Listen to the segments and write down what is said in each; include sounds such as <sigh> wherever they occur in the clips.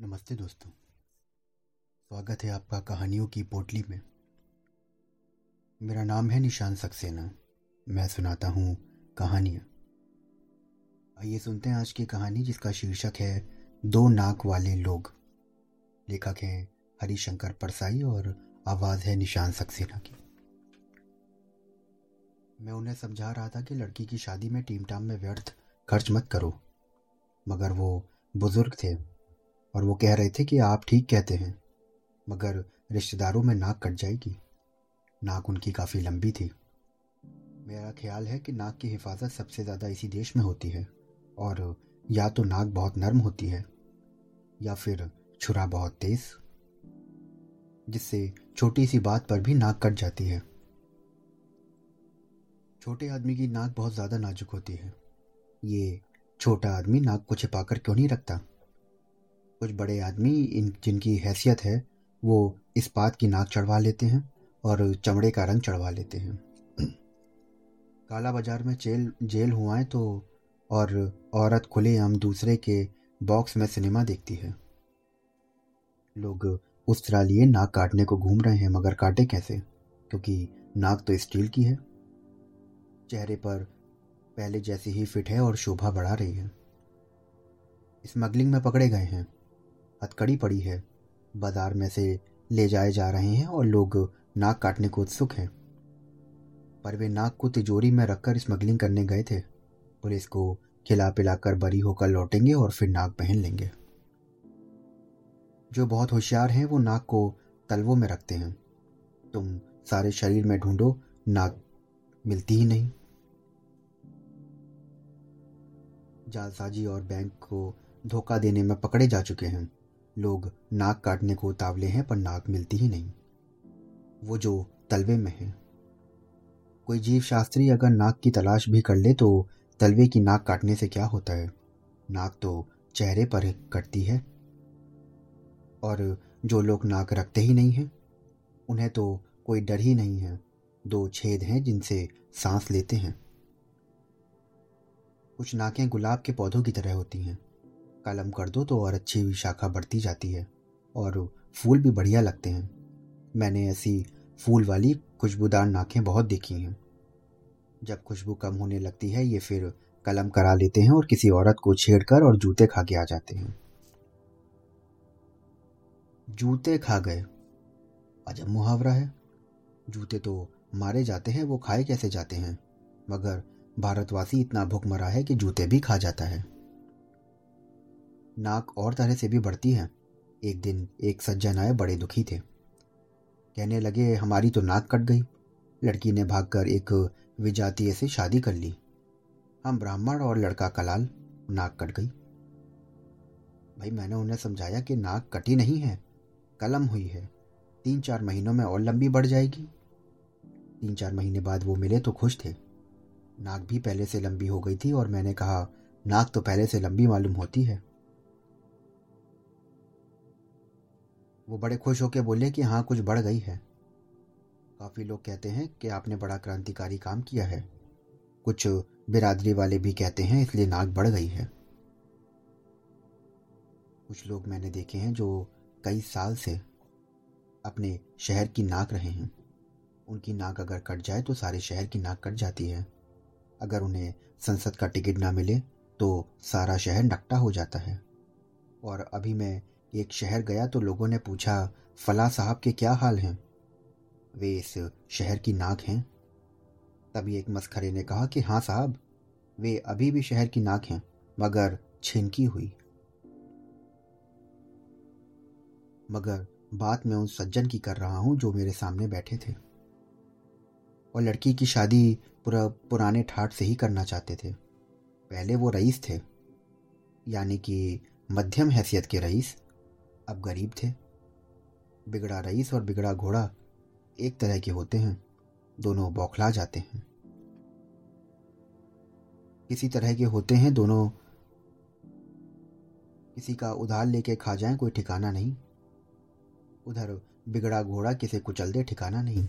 नमस्ते दोस्तों। स्वागत है आपका कहानियों की पोटली में। मेरा नाम है निशान सक्सेना। मैं सुनाता हूँ कहानियाँ। आइए सुनते हैं आज की कहानी जिसका शीर्षक है, दो नाक वाले लोग। लेखक हैं हरिशंकर परसाई और आवाज़ है निशान सक्सेना की। मैं उन्हें समझा रहा था कि लड़की की शादी में टीम टाम में व्यर्थ खर्च मत करो, मगर वो बुज़ुर्ग थे। और वो कह रहे थे कि आप ठीक कहते हैं, मगर रिश्तेदारों में नाक कट जाएगी। नाक उनकी काफ़ी लंबी थी। मेरा ख्याल है कि नाक की हिफाजत सबसे ज़्यादा इसी देश में होती है, और या तो नाक बहुत नरम होती है, या फिर छुरा बहुत तेज, जिससे छोटी सी बात पर भी नाक कट जाती है। छोटे आदमी की नाक बहुत ज़्यादा नाजुक होती है। ये छोटा आदमी नाक को छिपाकर क्यों नहीं रखता? कुछ बड़े आदमी इन, जिनकी हैसियत है, वो इस्पात की नाक चढ़वा लेते हैं और चमड़े का रंग चढ़वा लेते हैं। <clears throat> काला बाज़ार में जेल जेल हुआ है तो और औरत खुले हम दूसरे के बॉक्स में सिनेमा देखती है। लोग उस तरह लिए नाक काटने को घूम रहे हैं, मगर काटे कैसे? क्योंकि नाक तो स्टील की है। चेहरे पर पहले जैसी ही फिट है और शोभा बढ़ा रही है। स्मगलिंग में पकड़े गए हैं। हथकड़ी पड़ी है। बाज़ार में से ले जाए जा रहे हैं और लोग नाक काटने को उत्सुक हैं। पर वे नाक को तिजोरी में रखकर स्मगलिंग करने गए थे। पुलिस को खिला पिलाकर बरी होकर लौटेंगे और फिर नाक पहन लेंगे। जो बहुत होशियार हैं, वो नाक को तलवों में रखते हैं। तुम सारे शरीर में ढूंढो, नाक मिलती ही नहीं। जालसाजी और बैंक को धोखा देने में पकड़े जा चुके हैं। लोग नाक काटने को उतावले हैं, पर नाक मिलती ही नहीं। वो जो तलवे में है। कोई जीव शास्त्री अगर नाक की तलाश भी कर ले तो तलवे की नाक काटने से क्या होता है? नाक तो चेहरे पर कटती है, और जो लोग नाक रखते ही नहीं हैं, उन्हें तो कोई डर ही नहीं है। दो छेद हैं जिनसे सांस लेते हैं। कुछ नाकें गुलाब के पौधों की तरह होती हैं। कलम कर दो तो और अच्छी शाखा बढ़ती जाती है और फूल भी बढ़िया लगते हैं। मैंने ऐसी फूल वाली खुशबूदार नाखें बहुत देखी हैं। जब खुशबू कम होने लगती है, ये फिर कलम करा लेते हैं और किसी औरत को छेड़कर और जूते खा के आ जाते हैं। जूते खा गए। अजब मुहावरा है। जूते तो मारे जाते हैं, वो खाए कैसे जाते हैं? मगर भारतवासी इतना भुखमरा है कि जूते भी खा जाता है। नाक और तरह से भी बढ़ती है। एक दिन एक सज्जन आए बड़े दुखी थे। कहने लगे, हमारी तो नाक कट गई। लड़की ने भागकर एक विजातीय से शादी कर ली। हम ब्राह्मण और लड़का कलाल, नाक कट गई। भाई, मैंने उन्हें समझाया कि नाक कटी नहीं है, कलम हुई है। तीन चार महीनों में और लंबी बढ़ जाएगी। तीन चार महीने बाद वो मिले तो खुश थे। नाक भी पहले से लंबी हो गई थी और मैंने कहा, नाक तो पहले से लंबी मालूम होती है। वो बड़े खुश होकर बोले कि हाँ कुछ बढ़ गई है। काफ़ी लोग कहते हैं कि आपने बड़ा क्रांतिकारी काम किया है। कुछ बिरादरी वाले भी कहते हैं, इसलिए नाक बढ़ गई है। कुछ लोग मैंने देखे हैं जो कई साल से अपने शहर की नाक रहे हैं। उनकी नाक अगर कट जाए तो सारे शहर की नाक कट जाती है। अगर उन्हें संसद का टिकट ना मिले तो सारा शहर नकटा हो जाता है। और अभी मैं एक शहर गया तो लोगों ने पूछा, फला साहब के क्या हाल हैं? वे इस शहर की नाक हैं। तभी एक मस्खरे ने कहा कि हाँ साहब, वे अभी भी शहर की नाक हैं, मगर छिनकी हुई। मगर बात मैं उन सज्जन की कर रहा हूँ जो मेरे सामने बैठे थे। और लड़की की शादी पूरा, पुराने ठाट से ही करना चाहते थे। पहले वो रईस थे, यानी कि मध्यम हैसियत के रईस। अब गरीब थे। बिगड़ा रईस और बिगड़ा घोड़ा एक तरह के होते हैं, दोनों बौखला जाते हैं। किसी तरह के होते हैं दोनों। किसी का उधार लेके खा जाए कोई ठिकाना नहीं। उधर बिगड़ा घोड़ा किसे कुचल दे ठिकाना नहीं।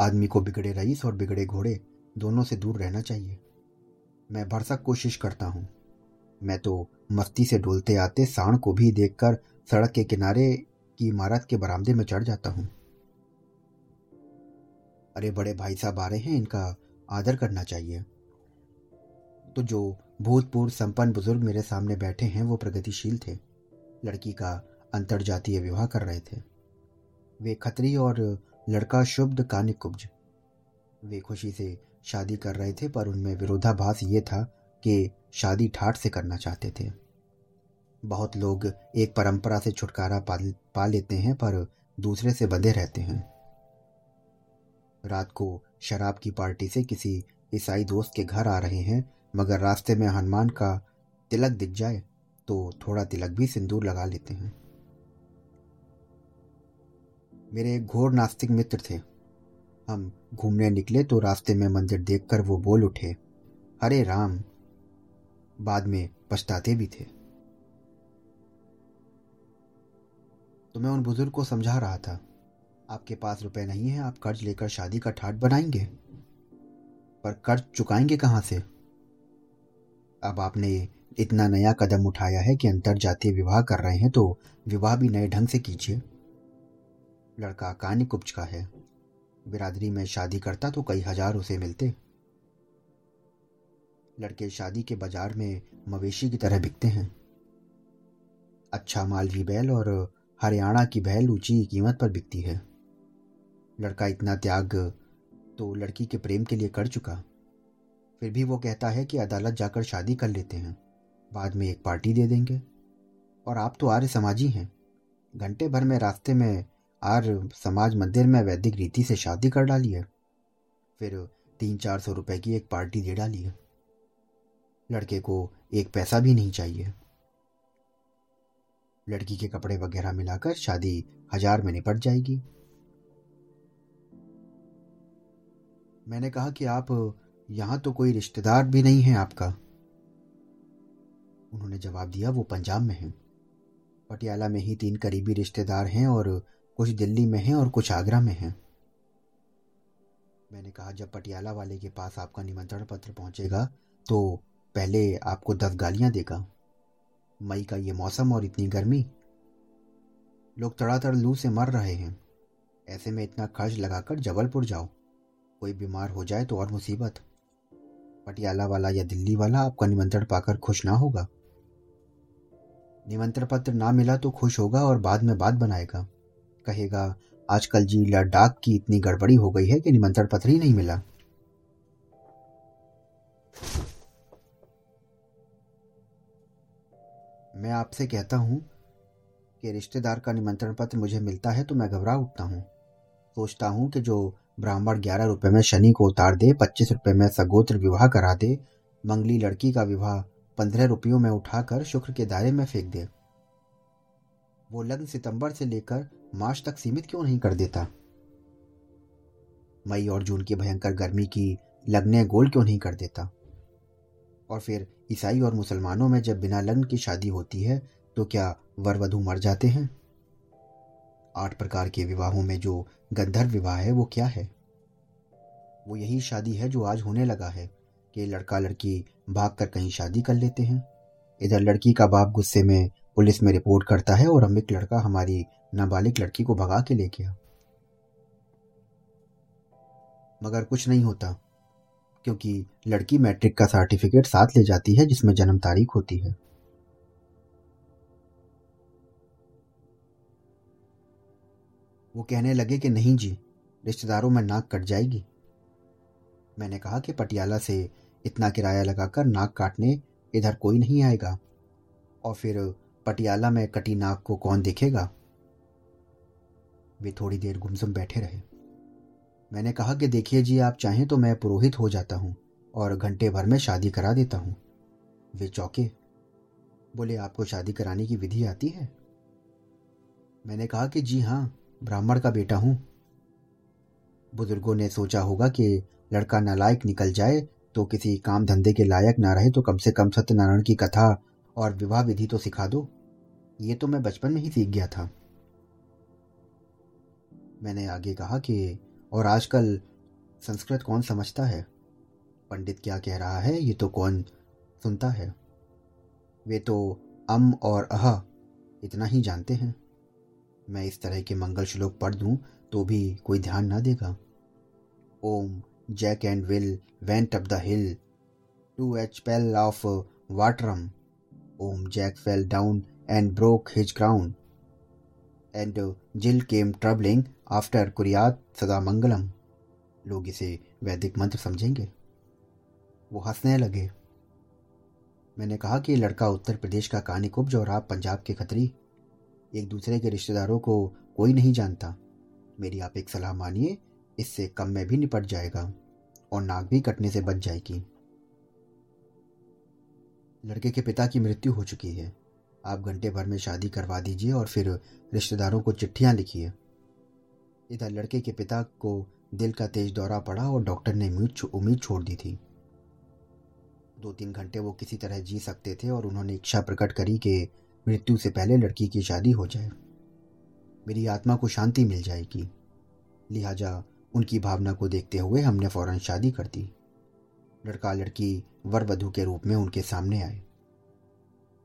आदमी को बिगड़े रईस और बिगड़े घोड़े दोनों से दूर रहना चाहिए। मैं भरसक कोशिश करता हूँ। मैं तो मस्ती से डोलते आते सांड को भी देखकर सड़क के किनारे की इमारत के बरामदे में चढ़ जाता हूँ। अरे बड़े भाई साहब आ रहे हैं, इनका आदर करना चाहिए। तो जो भूतपूर्व संपन्न बुज़ुर्ग मेरे सामने बैठे हैं, वो प्रगतिशील थे। लड़की का अंतर्जातीय विवाह कर रहे थे। वे खत्री और लड़का शुभ कानिक कुब्ज वे खुशी से शादी कर रहे थे, पर उनमें विरोधाभास ये था कि शादी ठाठ से करना चाहते थे। बहुत लोग एक परंपरा से छुटकारा पा, पा लेते हैं पर दूसरे से बंधे रहते हैं। रात को शराब की पार्टी से किसी ईसाई दोस्त के घर आ रहे हैं मगर रास्ते में हनुमान का तिलक दिख जाए तो थोड़ा तिलक भी सिंदूर लगा लेते हैं। मेरे एक घोर नास्तिक मित्र थे। हम घूमने निकले तो रास्ते में मंदिर देखकर वो बोल उठे हरे राम बाद में पछताते भी थे। तो मैं उन बुज़ुर्ग को समझा रहा था, आपके पास रुपए नहीं है, आप कर्ज लेकर शादी का ठाट बनाएँगे। पर कर्ज चुकाएँगे कहाँ से? अब आपने इतना नया कदम उठाया है कि अंतर जातीय विवाह कर रहे हैं तो विवाह भी नए ढंग से कीजिए। लड़का कानी कुब्ज का है। बिरादरी में शादी करता तो कई हज़ार उसे मिलते। लड़के शादी के बाज़ार में मवेशी की तरह बिकते हैं। अच्छा मालवी बैल और हरियाणा की बैल ऊँची कीमत पर बिकती है। लड़का इतना त्याग तो लड़की के प्रेम के लिए कर चुका। फिर भी वो कहता है कि अदालत जाकर शादी कर लेते हैं। बाद में एक पार्टी दे देंगे। और आप तो आर्य समाजी हैं। घंटे भर में रास्ते में आर्य समाज मंदिर में वैदिक रीति से शादी कर डाली है। फिर तीन चार सौ रुपए की एक पार्टी दे डाली है। लड़के को एक पैसा भी नहीं चाहिए। लड़की के कपड़े वगैरह मिलाकर शादी हज़ार में निपट जाएगी। मैंने कहा कि आप यहाँ तो कोई रिश्तेदार भी नहीं है आपका। उन्होंने जवाब दिया, वो पंजाब में है। पटियाला में ही तीन करीबी रिश्तेदार हैं और कुछ दिल्ली में हैं और कुछ आगरा में हैं। मैंने कहा, जब पटियाला वाले के पास आपका निमंत्रण पत्र पहुंचेगा तो पहले आपको दस गालियाँ देगा। मई का ये मौसम और इतनी गर्मी। लोग तड़ातड़ लू से मर रहे हैं। ऐसे में इतना खर्च लगाकर जबलपुर जाओ। कोई बीमार हो जाए तो और मुसीबत। पटियाला वाला या दिल्ली वाला आपका निमंत्रण पाकर खुश ना होगा। निमंत्रण पत्र ना मिला तो खुश होगा और बाद में बात बनाएगा। कहेगा, आजकल जी लद्दाख की इतनी गड़बड़ी हो गई है कि निमंत्रण पत्र ही नहीं मिला। मैं आपसे कहता हूँ कि रिश्तेदार का निमंत्रण पत्र मुझे मिलता है तो मैं घबरा उठता हूँ। सोचता हूँ कि जो ब्राह्मण ग्यारह रुपए में शनि को उतार दे, पच्चीस रुपए में सगोत्र विवाह करा दे, मंगली लड़की का विवाह पंद्रह रुपयों में उठाकर शुक्र के दायरे में फेंक दे। वो लग्न सितंबर से लेकर मार्च तक सीमित क्यों नहीं कर देता? मई और जून की भयंकर गर्मी की लग्ने गोल क्यों नहीं कर देता? और फिर ईसाई और मुसलमानों में जब बिना लग्न की शादी होती है तो क्या वर वधु मर जाते हैं? आठ प्रकार के विवाहों में जो गंधर्व विवाह है, वो क्या है? वो यही शादी है जो आज होने लगा है कि लड़का लड़की भाग कर कहीं शादी कर लेते हैं। इधर लड़की का बाप गुस्से में पुलिस में रिपोर्ट करता है और अमिक लड़का हमारी नाबालिग लड़की को भगा के ले गया मगर कुछ नहीं होता। क्योंकि लड़की मैट्रिक का सर्टिफिकेट साथ ले जाती है, जिसमें जन्म तारीख होती है। वो कहने लगे कि, नहीं जी, रिश्तेदारों में नाक कट जाएगी। मैंने कहा कि, पटियाला से इतना किराया लगाकर नाक काटने इधर कोई नहीं आएगा। और फिर पटियाला में कटी नाक को कौन देखेगा? वे थोड़ी देर गुमसुम बैठे रहे। मैंने कहा कि देखिए जी, आप चाहें तो मैं पुरोहित हो जाता हूँ और घंटे भर में शादी करा देता हूँ। वे चौके। बोले, आपको शादी कराने की विधि आती है? मैंने कहा कि जी हाँ ब्राह्मण का बेटा हूँ। बुज़ुर्गों ने सोचा होगा कि लड़का नालायक निकल जाए तो किसी काम धंधे के लायक ना रहे तो कम से कम सत्यनारायण की कथा और विवाह विधि तो सिखा दो। ये तो मैं बचपन में ही सीख गया था। मैंने आगे कहा कि और आजकल संस्कृत कौन समझता है? पंडित क्या कह रहा है? ये तो कौन सुनता है? वे तो अम और अह इतना ही जानते हैं। मैं इस तरह के मंगल श्लोक पढ़ दूँ तो भी कोई ध्यान ना देगा। ओम Jack and Jill went up the hill to fetch pail of water. Om Jack fell down and broke his crown and Jill came tumbling after कुरियात सदा मंगलम लोग इसे वैदिक मंत्र समझेंगे। वो हंसने लगे। मैंने कहा कि लड़का उत्तर प्रदेश का कानिकुब्ज और आप पंजाब के खतरी। एक दूसरे के रिश्तेदारों को कोई नहीं जानता। मेरी आप एक सलाह मानिए, इससे कम में भी निपट जाएगा और नाक भी कटने से बच जाएगी। लड़के के पिता की मृत्यु हो चुकी है। आप घंटे भर में शादी करवा दीजिए और फिर रिश्तेदारों को चिट्ठियाँ लिखिए। इधर लड़के के पिता को दिल का तेज दौरा पड़ा और डॉक्टर ने उम्मीद छोड़ दी थी। दो तीन घंटे वो किसी तरह जी सकते थे और उन्होंने इच्छा प्रकट करी कि मृत्यु से पहले लड़की की शादी हो जाए। मेरी आत्मा को शांति मिल जाएगी। लिहाजा उनकी भावना को देखते हुए हमने फ़ौरन शादी कर दी। लड़का लड़की वर वधु के रूप में उनके सामने आए।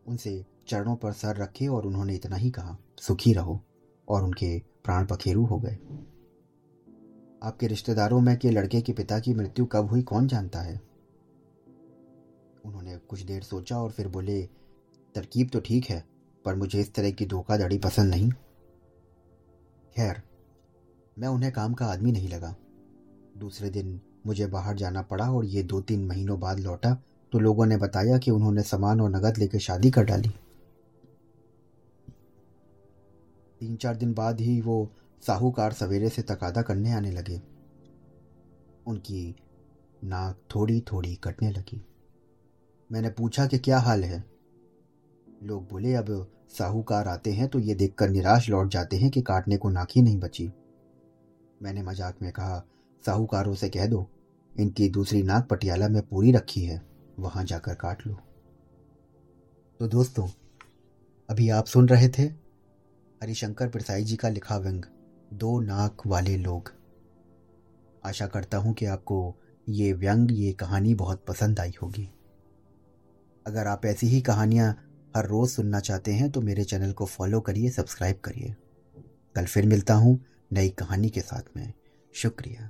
उनसे चरणों पर सर रखे और उन्होंने इतना ही कहा, सुखी रहो और उनके प्राण पखेरु हो गए। आपके रिश्तेदारों में के लड़के के पिता की मृत्यु कब हुई कौन जानता है? उन्होंने कुछ देर सोचा और फिर बोले, तरकीब तो ठीक है, पर मुझे इस तरह की धोखाधड़ी पसंद नहीं। खैर, मैं उन्हें काम का आदमी नहीं लगा। दूसरे दिन मुझे बाहर जाना पड़ा और ये दो तीन महीनों बाद लौटा तो लोगों ने बताया कि उन्होंने सामान और नगद लेकर शादी कर डाली। तीन चार दिन बाद ही वो साहूकार सवेरे से तकादा करने आने लगे। उनकी नाक थोड़ी थोड़ी कटने लगी। मैंने पूछा कि क्या हाल है? लोग बोले, अब साहूकार आते हैं तो ये देखकर निराश लौट जाते हैं कि काटने को नाक ही नहीं बची। मैंने मज़ाक में कहा, साहूकारों से कह दो, इनकी दूसरी नाक पटियाला में पूरी रखी है, वहाँ जाकर काट लो। तो दोस्तों, अभी आप सुन रहे थे हरिशंकर प्रसाई जी का लिखा व्यंग दो नाक वाले लोग। आशा करता हूँ कि आपको ये व्यंग, ये कहानी बहुत पसंद आई होगी। अगर आप ऐसी ही कहानियाँ हर रोज़ सुनना चाहते हैं तो मेरे चैनल को फॉलो करिए, सब्सक्राइब करिए। कल फिर मिलता हूँ नई कहानी के साथ में। शुक्रिया।